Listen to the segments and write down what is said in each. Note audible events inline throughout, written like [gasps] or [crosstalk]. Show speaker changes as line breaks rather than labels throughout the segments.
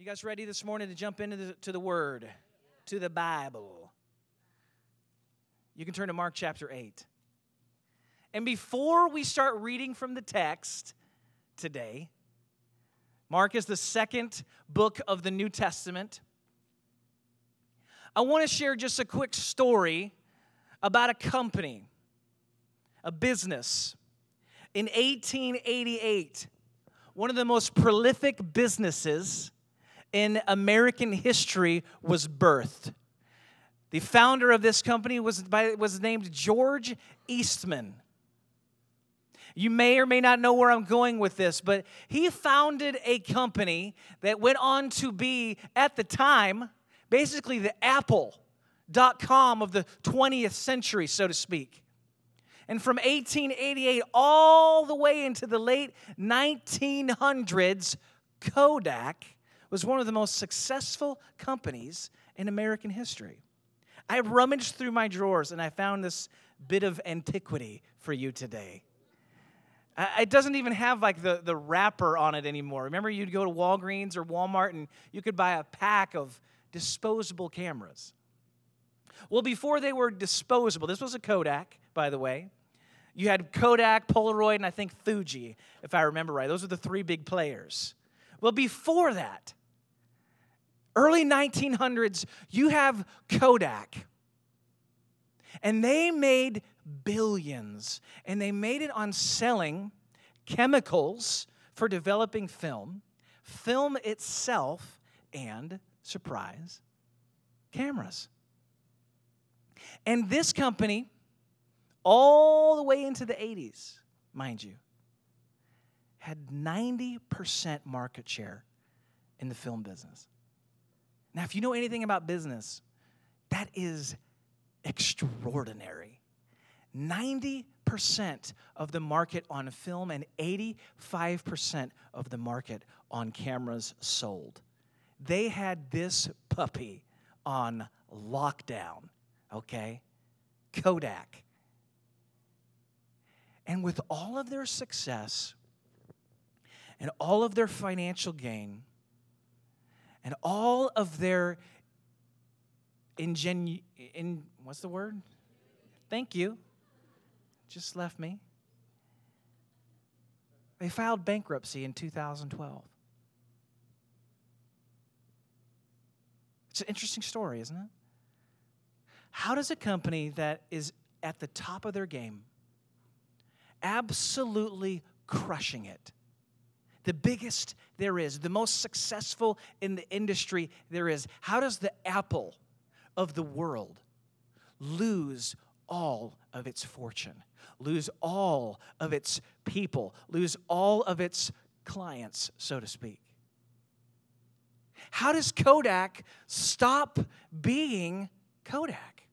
You guys ready this morning to jump into the, to the Word, to the Bible? You can turn to Mark chapter 8. And before we start reading from the text today, Mark is the second book of the New Testament. I want to share just a quick story about a company, a business. In 1888, one of the most prolific businesses in American history was birthed. The founder of this company was, by, was named George Eastman. You may or may not know where I'm going with this, but he founded a company that went on to be, at the time, basically the Apple.com of the 20th century, so to speak. And from 1888 all the way into the late 1900s, Kodak was one of the most successful companies in American history. I rummaged through my drawers and I found this bit of antiquity for you today. It doesn't even have like the, the wrapper on it anymore. Remember, you'd go to Walgreens or Walmart and you could buy a pack of disposable cameras. Well, before they were disposable, this was a Kodak, by the way. You had Kodak, Polaroid, and I think Fuji, if I remember right. Those are the three big players. Well, before that, early 1900s, you have Kodak. And they made billions. And they made it on selling chemicals for developing film, film itself, and, surprise, cameras. And this company, all the way into the 80s, mind you, had 90% market share in the film business. Now, if you know anything about business, that is extraordinary. 90% of the market on film and 85% of the market on cameras sold. They had this puppy on lockdown, okay? Kodak. And with all of their success and all of their financial gain, and all of their ingenu in what's the word? Thank you. Just left me. They filed bankruptcy in 2012. It's an interesting story, isn't it? How does a company that is at the top of their game, absolutely crushing it, the biggest there is, the most successful in the industry there is. How does the apple of the world lose all of its fortune, lose all of its people, lose all of its clients, so to speak? How does Kodak stop being Kodak?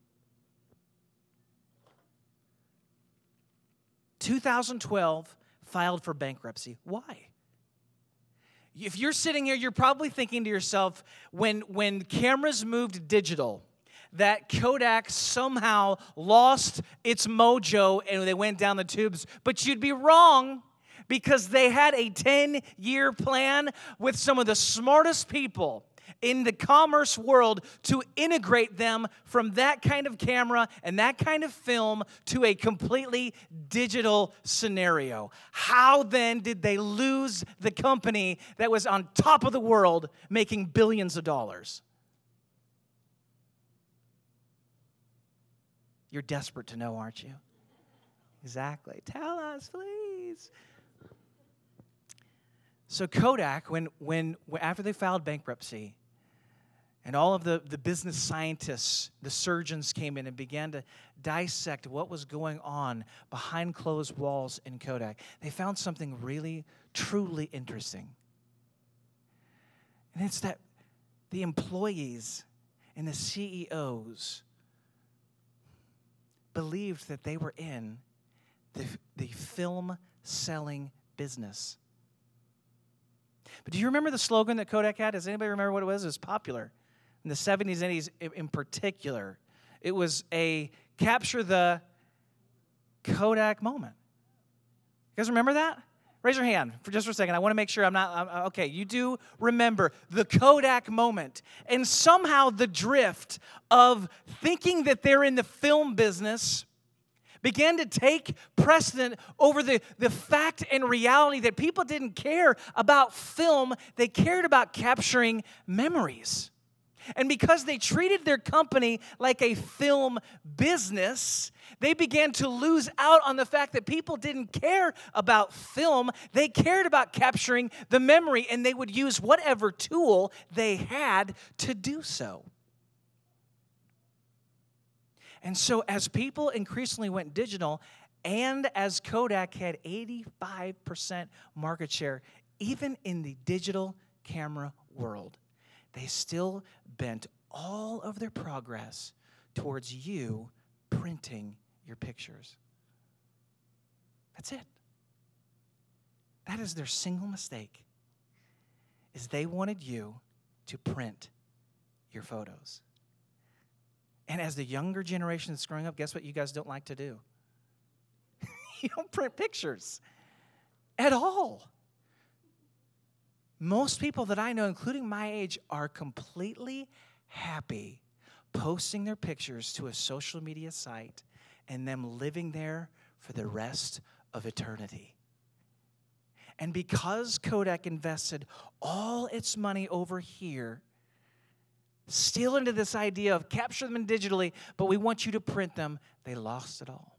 2012 filed for bankruptcy. Why? If you're sitting here, you're probably thinking to yourself, when, when cameras moved digital, that Kodak somehow lost its mojo and they went down the tubes. But you'd be wrong because they had a 10 year plan with some of the smartest people in the commerce world to integrate them from that kind of camera and that kind of film to a completely digital scenario. How then did they lose the company that was on top of the world making billions of dollars? You're desperate to know, aren't you? Exactly. Tell us, please. So Kodak, when, when after they filed bankruptcy, and all of the, the business scientists, the surgeons came in and began to dissect what was going on behind closed walls in Kodak. They found something really, truly interesting. And it's that the employees and the CEOs believed that they were in the, the film selling business. But do you remember the slogan that Kodak had? Does anybody remember what it was? It was popular in the 70s and 80s in particular. It was a capture the Kodak moment. You guys remember that? Raise your hand for just for a second. I want to make sure I'm not. I'm, uh, okay, you do remember the Kodak moment and somehow the drift of thinking that they're in the film business began to take precedent over the, the fact and reality that people didn't care about film, they cared about capturing memories. And because they treated their company like a film business, they began to lose out on the fact that people didn't care about film. They cared about capturing the memory, and they would use whatever tool they had to do so. And so, as people increasingly went digital, and as Kodak had 85% market share, even in the digital camera world, they still bent all of their progress towards you printing your pictures. That's it. That is their single mistake. Is they wanted you to print your photos. And as the younger generation that's growing up, guess what you guys don't like to do? [laughs] you don't print pictures at all. Most people that I know, including my age, are completely happy posting their pictures to a social media site and them living there for the rest of eternity. And because Kodak invested all its money over here, still into this idea of capture them digitally, but we want you to print them, they lost it all.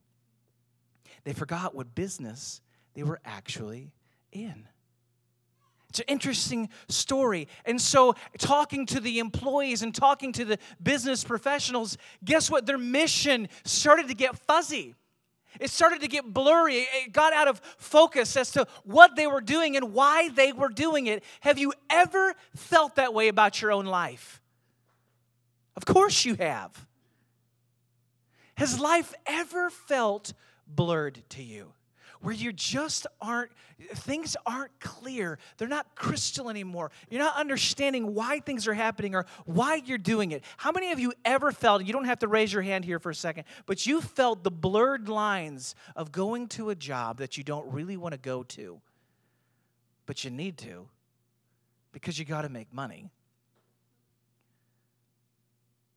They forgot what business they were actually in. It's an interesting story. And so, talking to the employees and talking to the business professionals, guess what? Their mission started to get fuzzy. It started to get blurry. It got out of focus as to what they were doing and why they were doing it. Have you ever felt that way about your own life? Of course you have. Has life ever felt blurred to you? where you just aren't, things aren't clear. They're not crystal anymore. You're not understanding why things are happening or why you're doing it. How many of you ever felt, you don't have to raise your hand here for a second, but you felt the blurred lines of going to a job that you don't really want to go to, but you need to because you got to make money?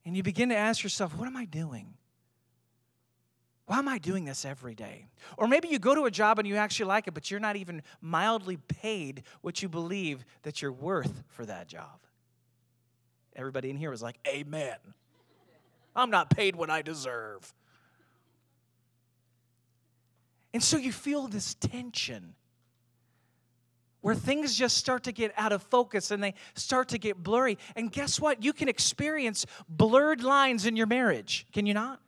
And you begin to ask yourself, what am I doing? Why am I doing this every day? Or maybe you go to a job and you actually like it, but you're not even mildly paid what you believe that you're worth for that job. Everybody in here was like, Amen. I'm not paid what I deserve. And so you feel this tension where things just start to get out of focus and they start to get blurry. And guess what? You can experience blurred lines in your marriage, can you not?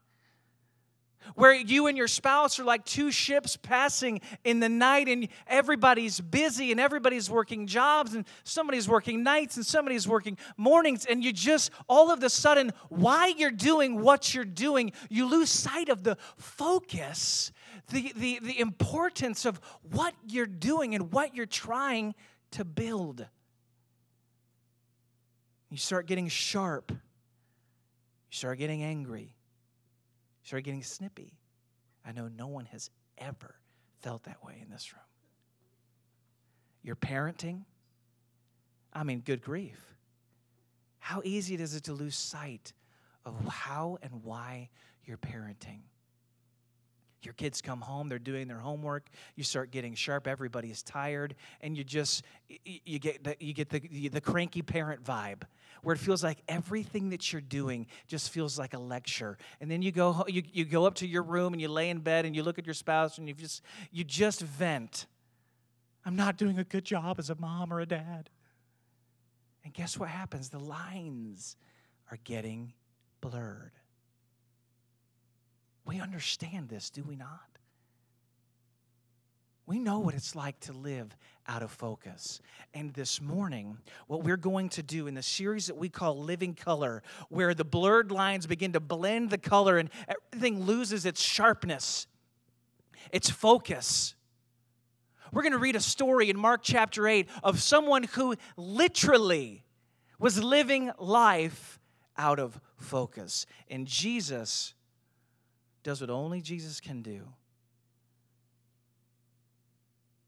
where you and your spouse are like two ships passing in the night and everybody's busy and everybody's working jobs and somebody's working nights and somebody's working mornings and you just all of a sudden why you're doing what you're doing you lose sight of the focus the, the, the importance of what you're doing and what you're trying to build you start getting sharp you start getting angry You start getting snippy. I know no one has ever felt that way in this room. You're parenting. I mean, good grief. How easy is it to lose sight of how and why you're parenting? Your kids come home, they're doing their homework, you start getting sharp, everybody's tired, and you just you get the, you get the the cranky parent vibe where it feels like everything that you're doing just feels like a lecture. And then you go you, you go up to your room and you lay in bed and you look at your spouse and you just you just vent. I'm not doing a good job as a mom or a dad. And guess what happens? The lines are getting blurred. We understand this, do we not? We know what it's like to live out of focus. And this morning, what we're going to do in the series that we call Living Color, where the blurred lines begin to blend the color and everything loses its sharpness, its focus. We're going to read a story in Mark chapter 8 of someone who literally was living life out of focus. And Jesus does what only Jesus can do.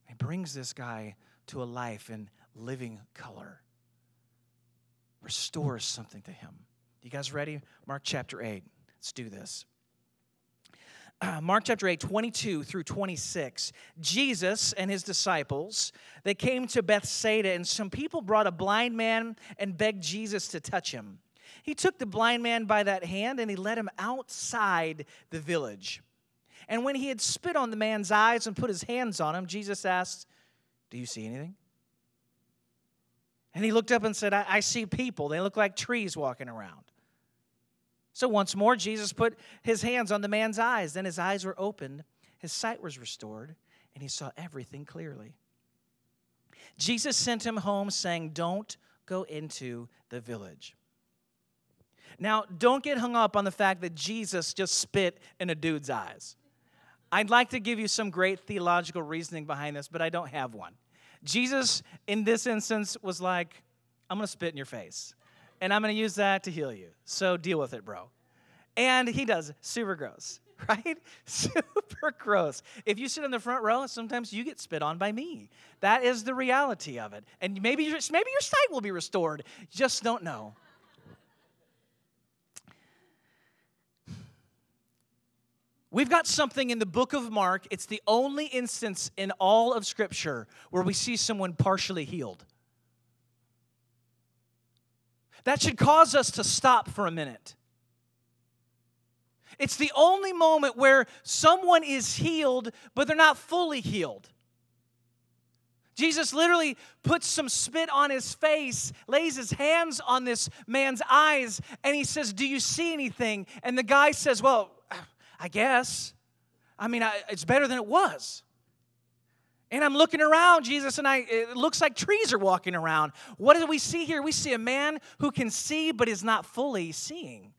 He brings this guy to a life in living color, restores something to him. You guys ready? Mark chapter 8. Let's do this. [clears throat] Mark chapter 8, 22 through 26. Jesus and his disciples, they came to Bethsaida, and some people brought a blind man and begged Jesus to touch him. He took the blind man by that hand and he led him outside the village. And when he had spit on the man's eyes and put his hands on him, Jesus asked, Do you see anything? And he looked up and said, I, I see people. They look like trees walking around. So once more, Jesus put his hands on the man's eyes. Then his eyes were opened, his sight was restored, and he saw everything clearly. Jesus sent him home, saying, Don't go into the village. Now, don't get hung up on the fact that Jesus just spit in a dude's eyes. I'd like to give you some great theological reasoning behind this, but I don't have one. Jesus, in this instance, was like, I'm gonna spit in your face, and I'm gonna use that to heal you. So deal with it, bro. And he does, super gross, [laughs] right? Super gross. If you sit in the front row, sometimes you get spit on by me. That is the reality of it. And maybe maybe your sight will be restored. Just don't know. We've got something in the book of Mark. It's the only instance in all of Scripture where we see someone partially healed. That should cause us to stop for a minute. It's the only moment where someone is healed, but they're not fully healed. Jesus literally puts some spit on his face, lays his hands on this man's eyes, and he says, Do you see anything? And the guy says, Well, I guess. I mean, I, it's better than it was. And I'm looking around, Jesus, and I it looks like trees are walking around. What do we see here? We see a man who can see but is not fully seeing.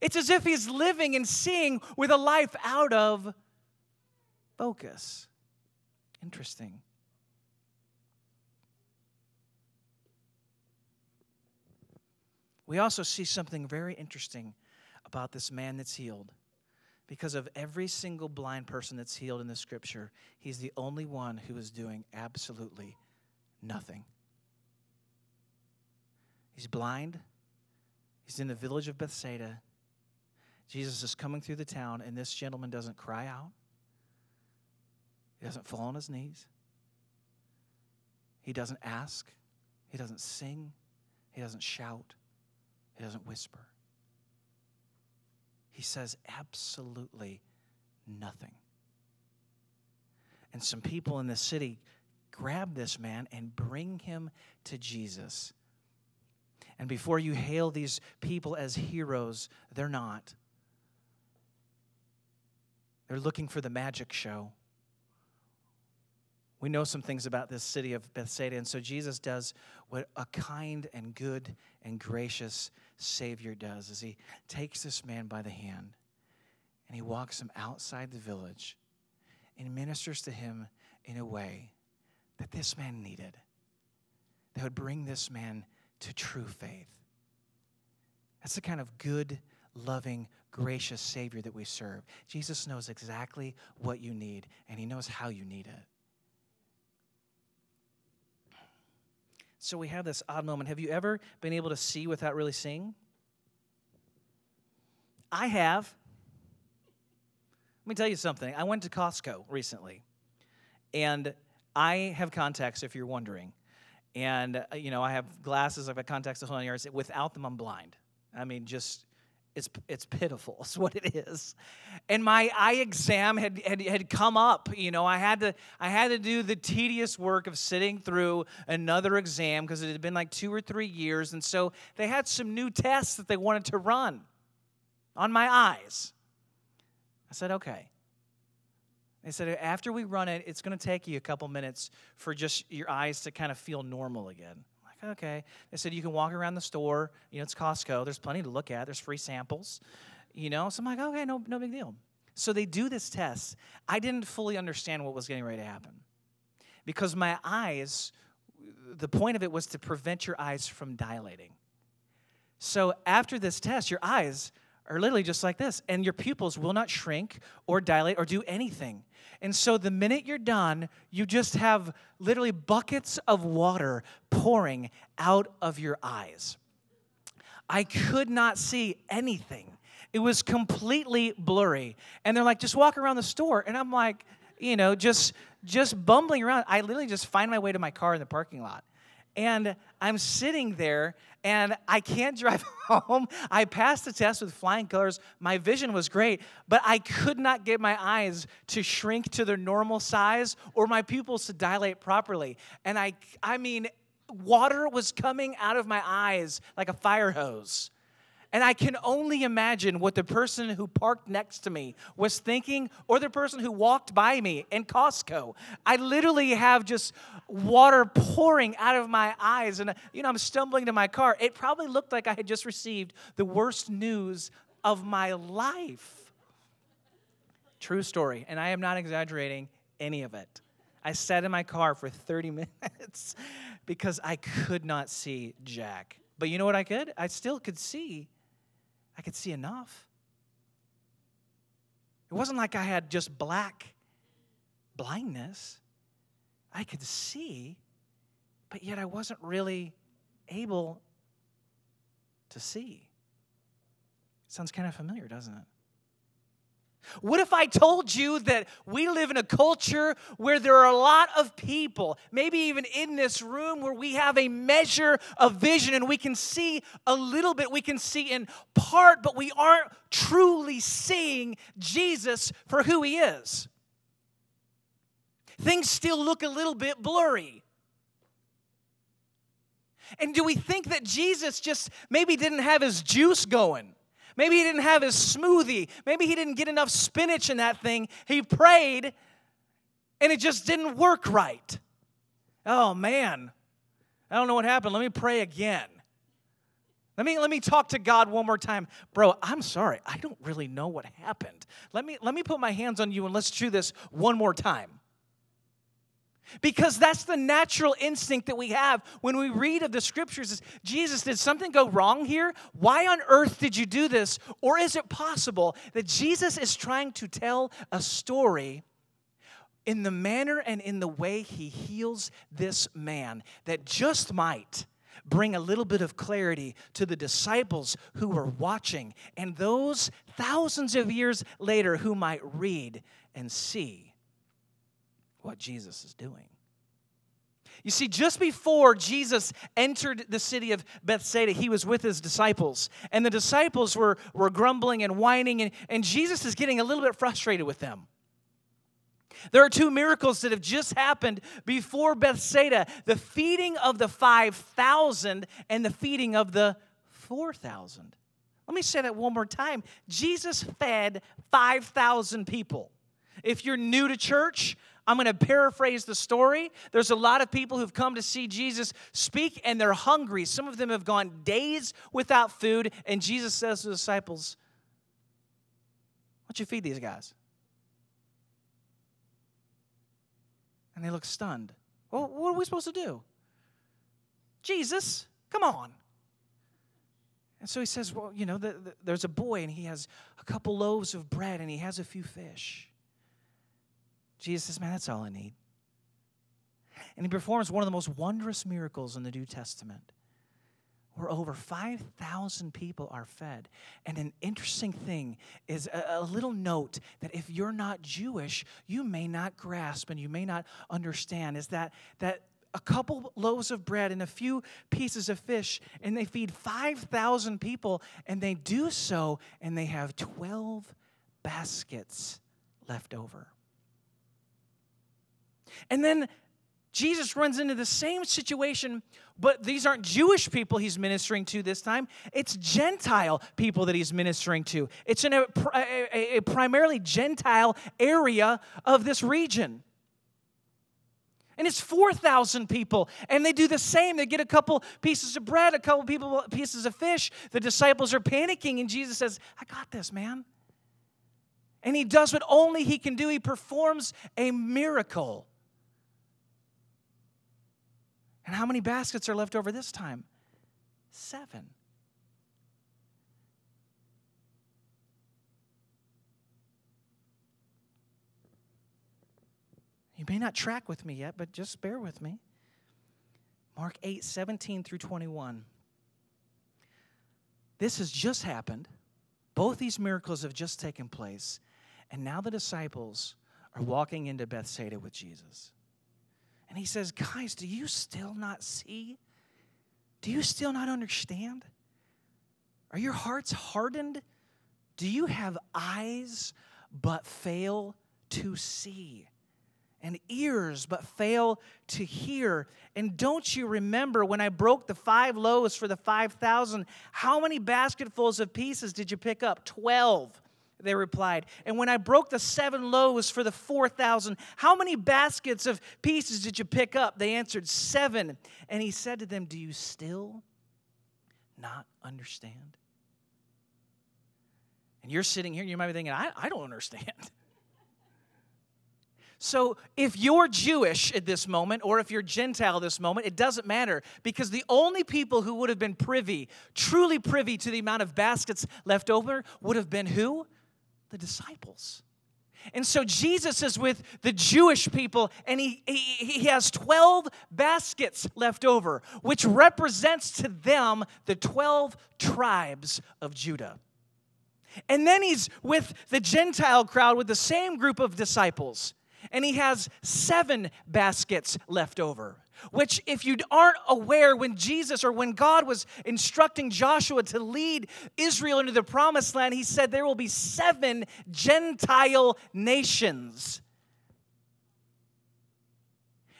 It's as if he's living and seeing with a life out of focus. Interesting. We also see something very interesting about this man that's healed. Because of every single blind person that's healed in the scripture, he's the only one who is doing absolutely nothing. He's blind. He's in the village of Bethsaida. Jesus is coming through the town, and this gentleman doesn't cry out. He doesn't fall on his knees. He doesn't ask. He doesn't sing. He doesn't shout. He doesn't whisper. He says absolutely nothing. And some people in the city grab this man and bring him to Jesus. And before you hail these people as heroes, they're not. They're looking for the magic show. We know some things about this city of Bethsaida, and so Jesus does what a kind and good and gracious Savior does is he takes this man by the hand and he walks him outside the village and ministers to him in a way that this man needed, that would bring this man to true faith. That's the kind of good, loving, gracious Savior that we serve. Jesus knows exactly what you need, and He knows how you need it. So we have this odd moment. Have you ever been able to see without really seeing? I have. Let me tell you something. I went to Costco recently, and I have contacts, if you're wondering. And, uh, you know, I have glasses, I've got contacts the whole years. Without them, I'm blind. I mean, just it's, it's pitiful, [laughs] is what it is. And my eye exam had, had, had come up. You know, I had, to, I had to do the tedious work of sitting through another exam because it had been like two or three years. And so they had some new tests that they wanted to run on my eyes. I said, okay. They said, after we run it, it's going to take you a couple minutes for just your eyes to kind of feel normal again like, okay. They said you can walk around the store. You know, it's Costco. There's plenty to look at. There's free samples. You know, so I'm like, okay, no, no big deal. So they do this test. I didn't fully understand what was getting ready to happen because my eyes, the point of it was to prevent your eyes from dilating. So after this test, your eyes are literally just like this, and your pupils will not shrink or dilate or do anything. And so the minute you're done, you just have literally buckets of water pouring out of your eyes. I could not see anything. It was completely blurry. And they're like, just walk around the store. And I'm like, you know, just just bumbling around. I literally just find my way to my car in the parking lot. And I'm sitting there and I can't [laughs] drive home. I passed the test with flying colors. My vision was great, but I could not get my eyes to shrink to their normal size or my pupils to dilate properly. And I I mean, water was coming out of my eyes like a fire hose. And I can only imagine what the person who parked next to me was thinking, or the person who walked by me in Costco. I literally have just water pouring out of my eyes, and you know, I'm stumbling to my car. It probably looked like I had just received the worst news of my life. True story, and I am not exaggerating any of it. I sat in my car for 30 [laughs] minutes because I could not see Jack. But you know what I could? I still could see I could see enough. It wasn't like I had just black blindness. I could see, but yet I wasn't really able to see. Sounds kind of familiar, doesn't it? What if I told you that we live in a culture where there are a lot of people, maybe even in this room, where we have a measure of vision and we can see a little bit, we can see in part, but we aren't truly seeing Jesus for who he is? Things still look a little bit blurry. And do we think that Jesus just maybe didn't have his juice going? Maybe he didn't have his smoothie. Maybe he didn't get enough spinach in that thing. He prayed and it just didn't work right. Oh man, I don't know what happened. Let me pray again. Let me, let me talk to God one more time. Bro, I'm sorry. I don't really know what happened. Let me, let me put my hands on you and let's do this one more time. Because that's the natural instinct that we have when we read of the scriptures is Jesus, did something go wrong here? Why on earth did you do this? Or is it possible that Jesus is trying to tell a story in the manner and in the way he heals this man that just might bring a little bit of clarity to the disciples who were watching and those thousands of years later who might read and see what Jesus is doing. You see, just before Jesus entered the city of Bethsaida, he was with his disciples. And the disciples were, were grumbling and whining, and, and Jesus is getting a little bit frustrated with them. There are two miracles that have just happened before Bethsaida the feeding of the 5,000 and the feeding of the 4,000. Let me say that one more time. Jesus fed 5,000 people. If you're new to church, I'm going to paraphrase the story. There's a lot of people who've come to see Jesus speak and they're hungry. Some of them have gone days without food, and Jesus says to the disciples, Why don't you feed these guys? And they look stunned. Well, what are we supposed to do? Jesus, come on. And so he says, Well, you know, the, the, there's a boy and he has a couple loaves of bread and he has a few fish. Jesus says, Man, that's all I need. And he performs one of the most wondrous miracles in the New Testament where over 5,000 people are fed. And an interesting thing is a, a, little note that if you're not Jewish, you may not grasp and you may not understand is that, that a couple loaves of bread and a few pieces of fish, and they feed 5,000 people, and they do so, and they have 12 baskets left over. And then Jesus runs into the same situation, but these aren't Jewish people he's ministering to this time. It's Gentile people that he's ministering to. It's in a, a, a primarily Gentile area of this region. And it's 4,000 people. And they do the same. They get a couple pieces of bread, a couple people, pieces of fish. The disciples are panicking, and Jesus says, I got this, man. And he does what only he can do. He performs a miracle. And how many baskets are left over this time? Seven. You may not track with me yet, but just bear with me. Mark 8, 17 through 21. This has just happened. Both these miracles have just taken place. And now the disciples are walking into Bethsaida with Jesus. And he says, Guys, do you still not see? Do you still not understand? Are your hearts hardened? Do you have eyes but fail to see? and ears but fail to hear. And don't you remember when I broke the five loaves for the 5,000? How many basketfuls of pieces did you pick up? 12. They replied. And when I broke the seven loaves for the 4,000, how many baskets of pieces did you pick up? They answered, Seven. And he said to them, Do you still not understand? And you're sitting here you might be thinking, I, I don't understand. [laughs] So, if you're Jewish at this moment, or if you're Gentile this moment, it doesn't matter because the only people who would have been privy, truly privy to the amount of baskets left over, would have been who? The disciples. And so Jesus is with the Jewish people, and he, he, he has 12 baskets left over, which represents to them the 12 tribes of Judah. And then he's with the Gentile crowd with the same group of disciples and he has seven baskets left over. Which, if you aren't aware, when Jesus or when God was instructing Joshua to lead Israel into the promised land, he said there will be seven Gentile nations.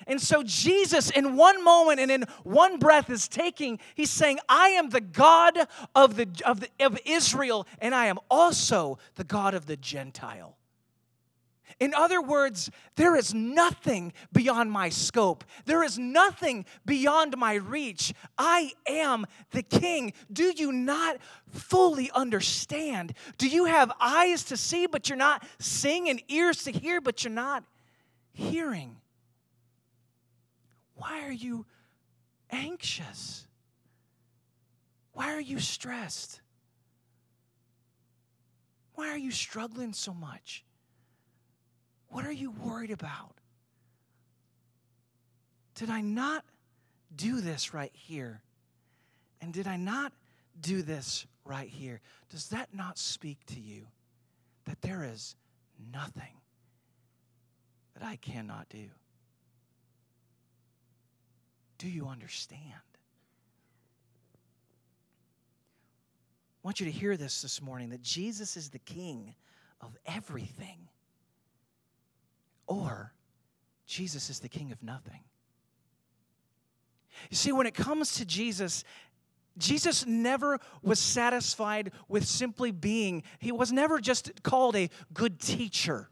And so Jesus, in one moment and in one breath, is taking, he's saying, I am the God of, the, of, the, of Israel, and I am also the God of the Gentile. In other words, there is nothing beyond my scope. There is nothing beyond my reach. I am the king. Do you not fully understand? Do you have eyes to see, but you're not seeing, and ears to hear, but you're not hearing? Why are you anxious? Why are you stressed? Why are you struggling so much? What are you worried about? Did I not do this right here? And did I not do this right here? Does that not speak to you that there is nothing that I cannot do? Do you understand? I want you to hear this this morning that Jesus is the King of everything or Jesus is the king of nothing. You see, when it comes to Jesus, Jesus never was satisfied with simply being, he was never just called a good teacher.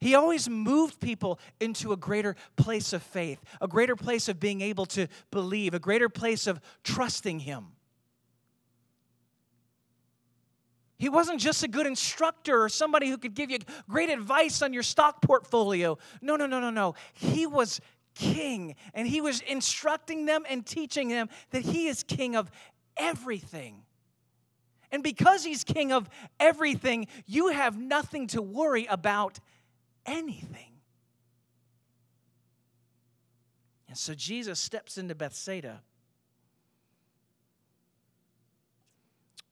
He always moved people into a greater place of faith, a greater place of being able to believe, a greater place of trusting Him. He wasn't just a good instructor or somebody who could give you great advice on your stock portfolio. No, no, no, no, no. He was king, and he was instructing them and teaching them that he is king of everything. And because he's king of everything, you have nothing to worry about anything. And so Jesus steps into Bethsaida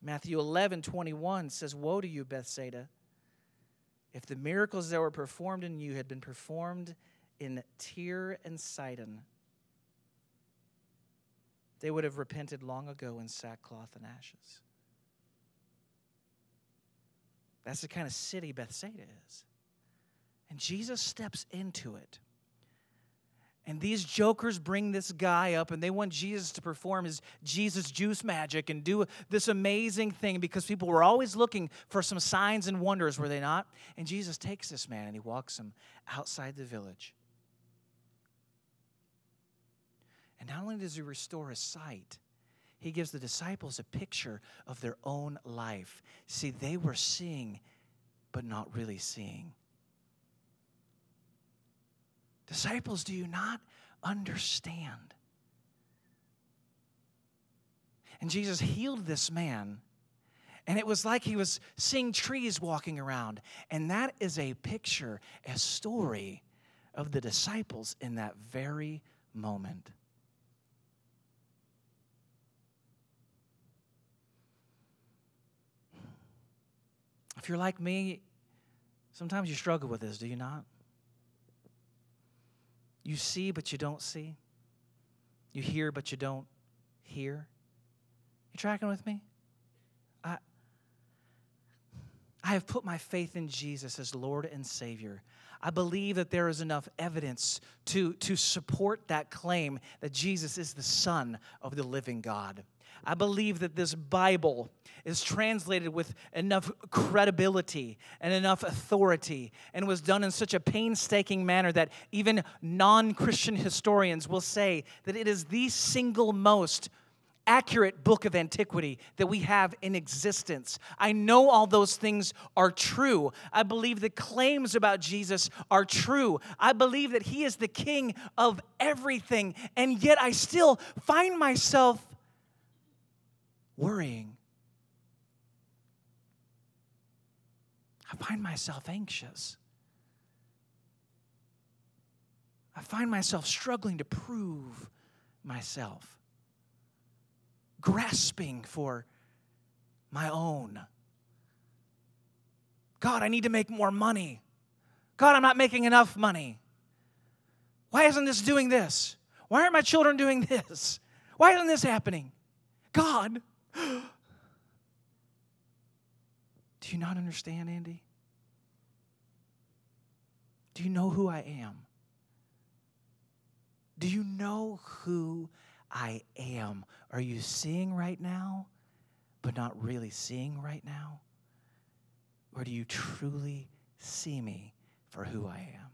Matthew 11, 21 says, Woe to you, Bethsaida! If the miracles that were performed in you had been performed in Tyre and Sidon, they would have repented long ago in sackcloth and ashes. That's the kind of city Bethsaida is. And Jesus steps into it. And these jokers bring this guy up and they want Jesus to perform his Jesus juice magic and do this amazing thing because people were always looking for some signs and wonders, were they not? And Jesus takes this man and he walks him outside the village. And not only does he restore his sight, he gives the disciples a picture of their own life. See, they were seeing, but not really seeing. Disciples, do you not understand? And Jesus healed this man. And it was like he was seeing trees walking around. And that is a picture, a story of the disciples in that very moment. If you're like me, sometimes you struggle with this, do you not? You see, but you don't see. You hear, but you don't hear. You tracking with me? I, I have put my faith in Jesus as Lord and Savior. I believe that there is enough evidence to, to support that claim that Jesus is the Son of the living God. I believe that this Bible is translated with enough credibility and enough authority and was done in such a painstaking manner that even non Christian historians will say that it is the single most accurate book of antiquity that we have in existence. I know all those things are true. I believe the claims about Jesus are true. I believe that he is the king of everything. And yet I still find myself worrying. I find myself anxious. I find myself struggling to prove myself, grasping for my own. God, I need to make more money. God, I'm not making enough money. Why isn't this doing this? Why aren't my children doing this? Why isn't this happening? God, [gasps] do you not understand, Andy? Do you know who I am? Do you know who I am? Are you seeing right now, but not really seeing right now? Or do you truly see me for who I am?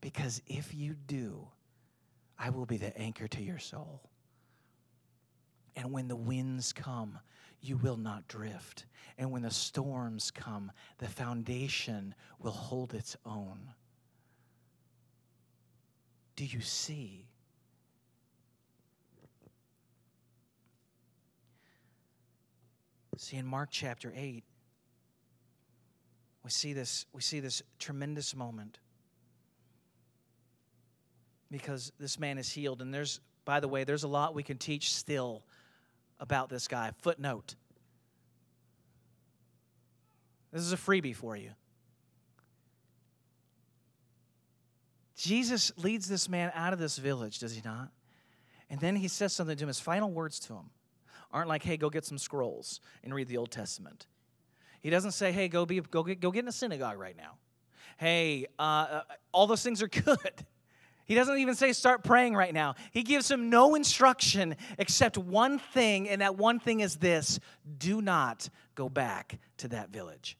Because if you do, I will be the anchor to your soul. And when the winds come, you will not drift. And when the storms come, the foundation will hold its own. Do you see? See in Mark chapter 8, we see this, we see this tremendous moment. Because this man is healed. And there's, by the way, there's a lot we can teach still about this guy. Footnote. This is a freebie for you. Jesus leads this man out of this village, does he not? And then he says something to him. His final words to him aren't like, hey, go get some scrolls and read the Old Testament. He doesn't say, hey, go, be, go, get, go get in a synagogue right now. Hey, uh, uh all those things are [laughs] good. He doesn't even say start praying right now. He gives him no instruction except one thing, and that one thing is this do not go back to that village.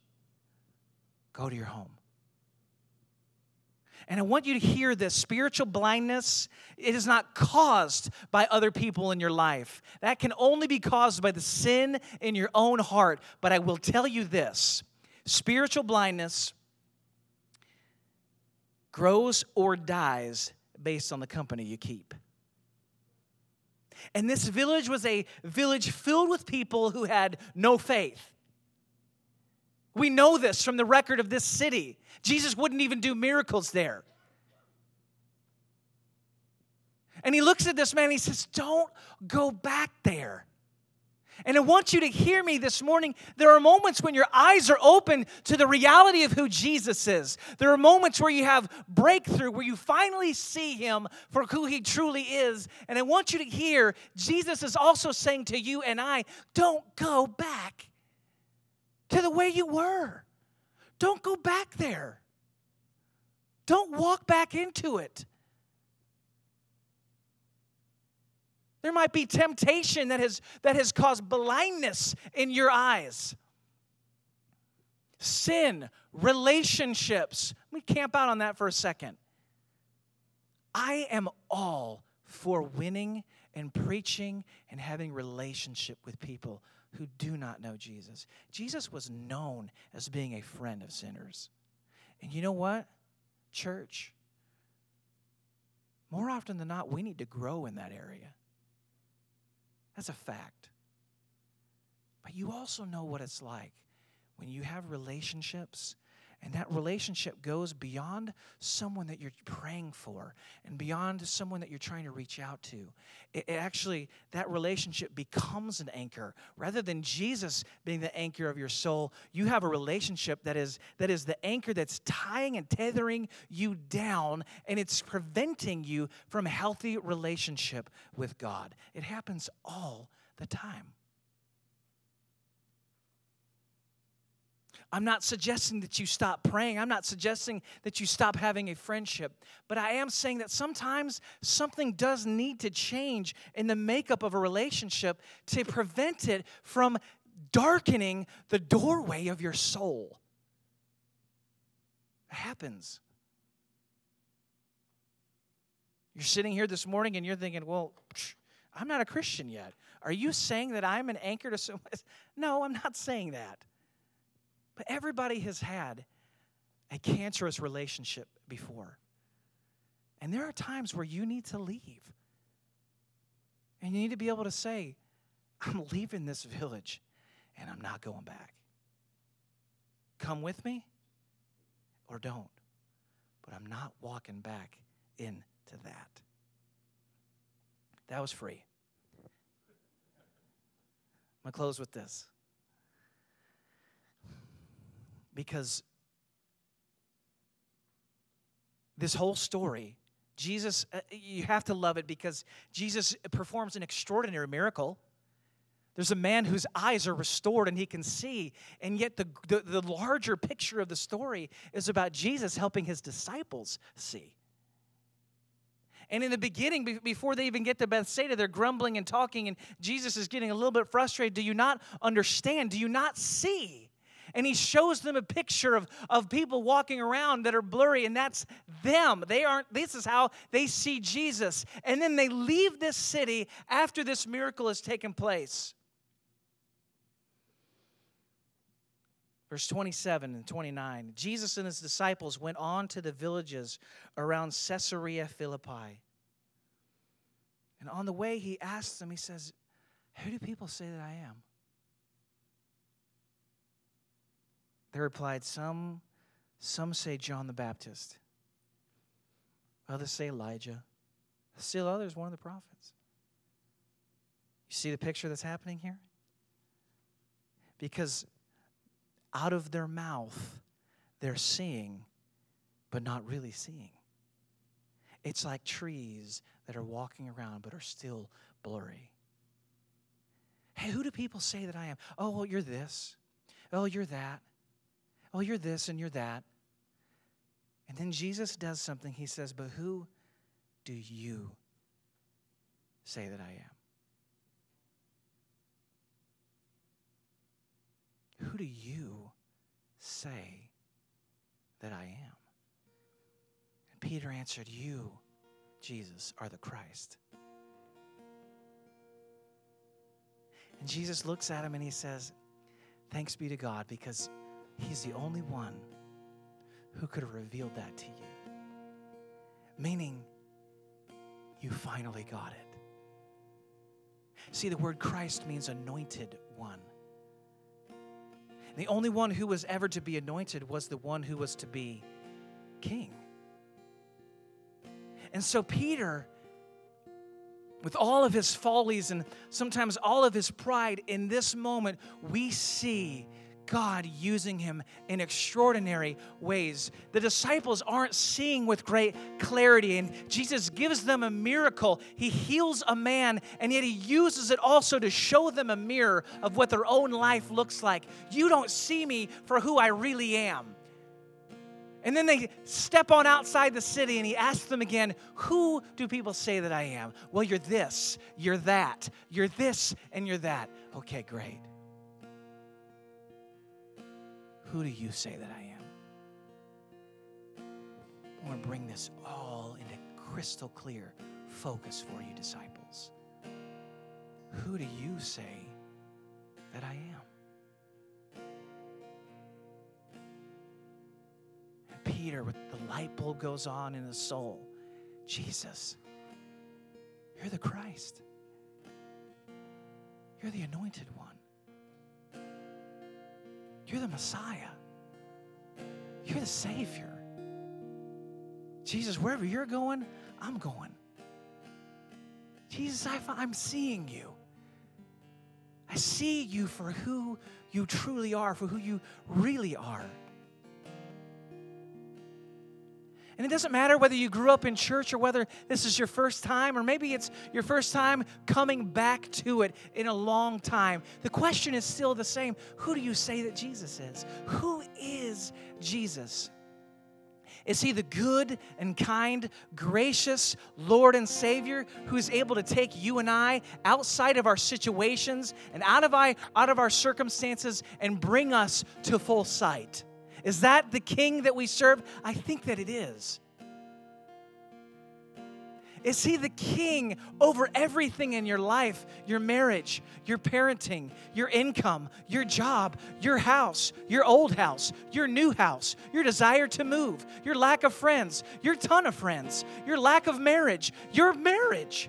Go to your home. And I want you to hear this spiritual blindness, it is not caused by other people in your life. That can only be caused by the sin in your own heart. But I will tell you this spiritual blindness grows or dies based on the company you keep. And this village was a village filled with people who had no faith. We know this from the record of this city. Jesus wouldn't even do miracles there. And he looks at this man he says, Don't go back there. And I want you to hear me this morning. There are moments when your eyes are open to the reality of who Jesus is. There are moments where you have breakthrough, where you finally see him for who he truly is. And I want you to hear Jesus is also saying to you and I don't go back to the way you were. Don't go back there. Don't walk back into it. There might be temptation that has, that has caused blindness in your eyes. Sin, relationships. Let me camp out on that for a second. I am all for winning and preaching and having relationship with people who do not know Jesus. Jesus was known as being a friend of sinners. And you know what? Church, more often than not, we need to grow in that area. That's a fact. But you also know what it's like when you have relationships And that relationship goes beyond someone that you're praying for and beyond someone that you're trying to reach out to. It, it actually, that relationship becomes an anchor. Rather than Jesus being the anchor of your soul, you have a relationship that is, that is the anchor that's tying and tethering you down, and it's preventing you from healthy relationship with God. It happens all the time. I'm not suggesting that you stop praying. I'm not suggesting that you stop having a friendship. But I am saying that sometimes something does need to change in the makeup of a relationship to prevent it from darkening the doorway of your soul. It happens. You're sitting here this morning and you're thinking, well, I'm not a Christian yet. Are you saying that I'm an anchor to someone? [laughs] No, I'm not saying that. But everybody has had a cancerous relationship before. And there are times where you need to leave. And you need to be able to say, I'm leaving this village and I'm not going back. Come with me or don't. But I'm not walking back into that. That was free. I'm going to close with this because this whole story, Jesus, uh, you have to love it because Jesus performs an extraordinary miracle. There's a man whose eyes are restored and he can see. And yet, the, the, the, larger picture of the story is about Jesus helping his disciples see. And in the beginning, before they even get to Bethsaida, they're grumbling and talking, and Jesus is getting a little bit frustrated. Do you not understand? Do you not see? And he shows them a picture of, of people walking around that are blurry, and that's them. They aren't, this is how they see Jesus. And then they leave this city after this miracle has taken place. Verse 27 and 29 Jesus and his disciples went on to the villages around Caesarea Philippi. And on the way, he asks them, he says, Who do people say that I am? They replied, Some, some say John the Baptist, others say Elijah, still others, one of the prophets. You see the picture that's happening here? Because out of their mouth, they're seeing, but not really seeing. It's like trees that are walking around but are still blurry. Hey, who do people say that I am? Oh, well, you're this. Oh, you're that oh, you're this and you're that. And then Jesus does something. He says, But who do you say that I am? Who do you say that I am? And Peter answered, You, Jesus, are the Christ. And Jesus looks at him and he says, Thanks be to God because He's the only one who could have revealed that to you. Meaning, you finally got it. See, the word Christ means anointed one. The only one who was ever to be anointed was the one who was to be king. And so, Peter, with all of his follies and sometimes all of his pride, in this moment, we see God using him in extraordinary ways. The disciples aren't seeing with great clarity, and Jesus gives them a miracle. He heals a man, and yet he uses it also to show them a mirror of what their own life looks like. You don't see me for who I really am. And then they step on outside the city and he asks them again, Who do people say that I am? Well, you're this, you're that, you're this, and you're that. Okay, great. Who do you say that I am? I want to bring this all into crystal clear focus for you, disciples. Who do you say that I am? And Peter, with the light bulb goes on in his soul, Jesus, you're the Christ. You're the anointed one. You're the Messiah. You're the Savior. Jesus, wherever you're going, I'm going. Jesus, I'm seeing you. I see you for who you truly are, for who you really are. And it doesn't matter whether you grew up in church or whether this is your first time, or maybe it's your first time coming back to it in a long time. The question is still the same Who do you say that Jesus is? Who is Jesus? Is he the good and kind, gracious Lord and Savior who is able to take you and I outside of our situations and out of, our, out of our circumstances and bring us to full sight? Is that the King that we serve? I think that it is. Is he the king over everything in your life? Your marriage, your parenting, your income, your job, your house, your old house, your new house, your desire to move, your lack of friends, your ton of friends, your lack of marriage, your marriage.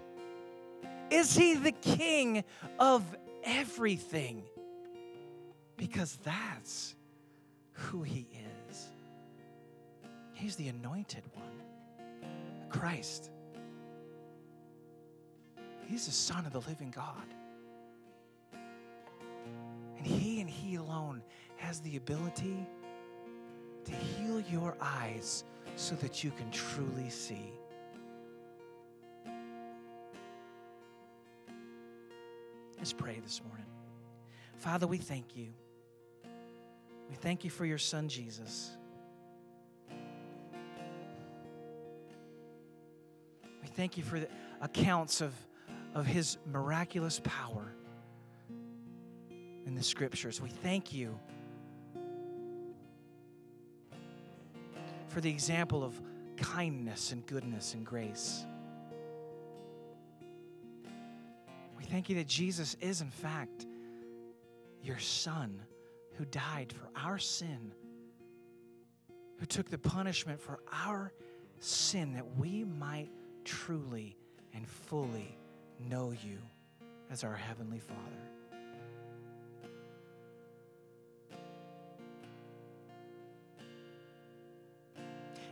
Is he the king of everything? Because that's who he is. He's the anointed one, Christ. He's the Son of the living God. And He and He alone has the ability to heal your eyes so that you can truly see. Let's pray this morning. Father, we thank you. We thank you for your Son, Jesus. We thank you for the accounts of of His miraculous power in the scriptures. We thank you for the example of kindness and goodness and grace. We thank you that Jesus is, in fact, your Son who died for our sin, who took the punishment for our sin that we might truly and fully know you as our Heavenly Father.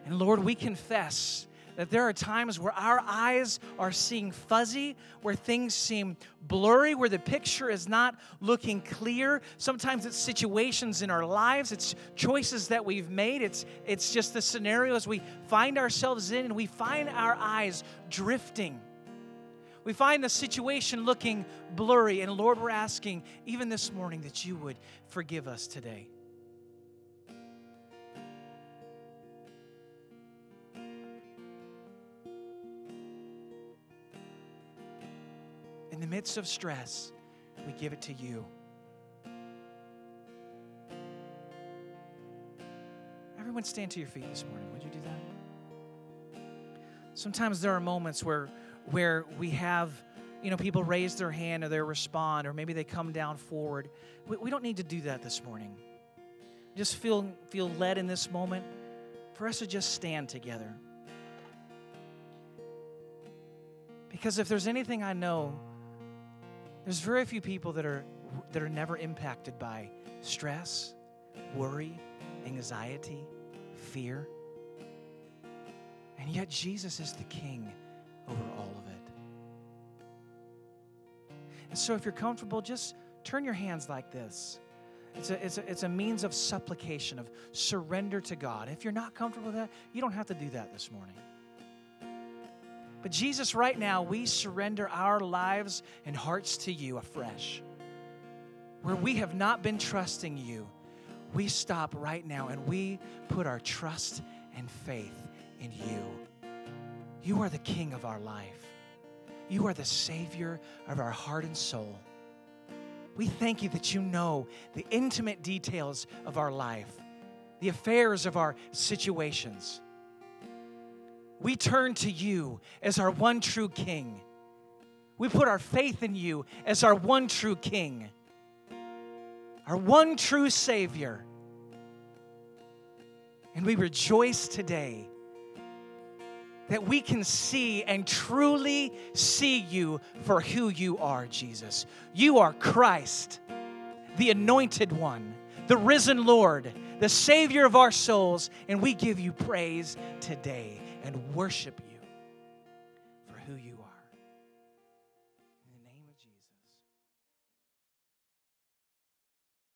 And Lord, we confess that there are times where our eyes are seeing fuzzy, where things seem blurry, where the picture is not looking clear. Sometimes it's situations in our lives, it's choices that we've made, it's, it's just the scenarios we find ourselves in, and we find our eyes drifting. We find the situation looking blurry. And Lord, we're asking even this morning that you would forgive us today. In the midst of stress, we give it to you. Everyone stand to your feet this morning. Would you do that? Sometimes there are moments where where we have you know people raise their hand or they respond or maybe they come down forward we, we don't need to do that this morning just feel feel led in this moment for us to just stand together because if there's anything i know there's very few people that are that are never impacted by stress worry anxiety fear and yet jesus is the king over all of it. And so, if you're comfortable, just turn your hands like this. It's a, it's, a, it's a means of supplication, of surrender to God. If you're not comfortable with that, you don't have to do that this morning. But, Jesus, right now, we surrender our lives and hearts to you afresh. Where we have not been trusting you, we stop right now and we put our trust and faith in you. You are the King of our life. You are the Savior of our heart and soul. We thank you that you know the intimate details of our life, the affairs of our situations. We turn to you as our one true King. We put our faith in you as our one true King, our one true Savior. And we rejoice today that we can see and truly see you for who you are, Jesus. You are Christ, the anointed one, the risen Lord, the Savior of our souls, and we give you praise today and worship you.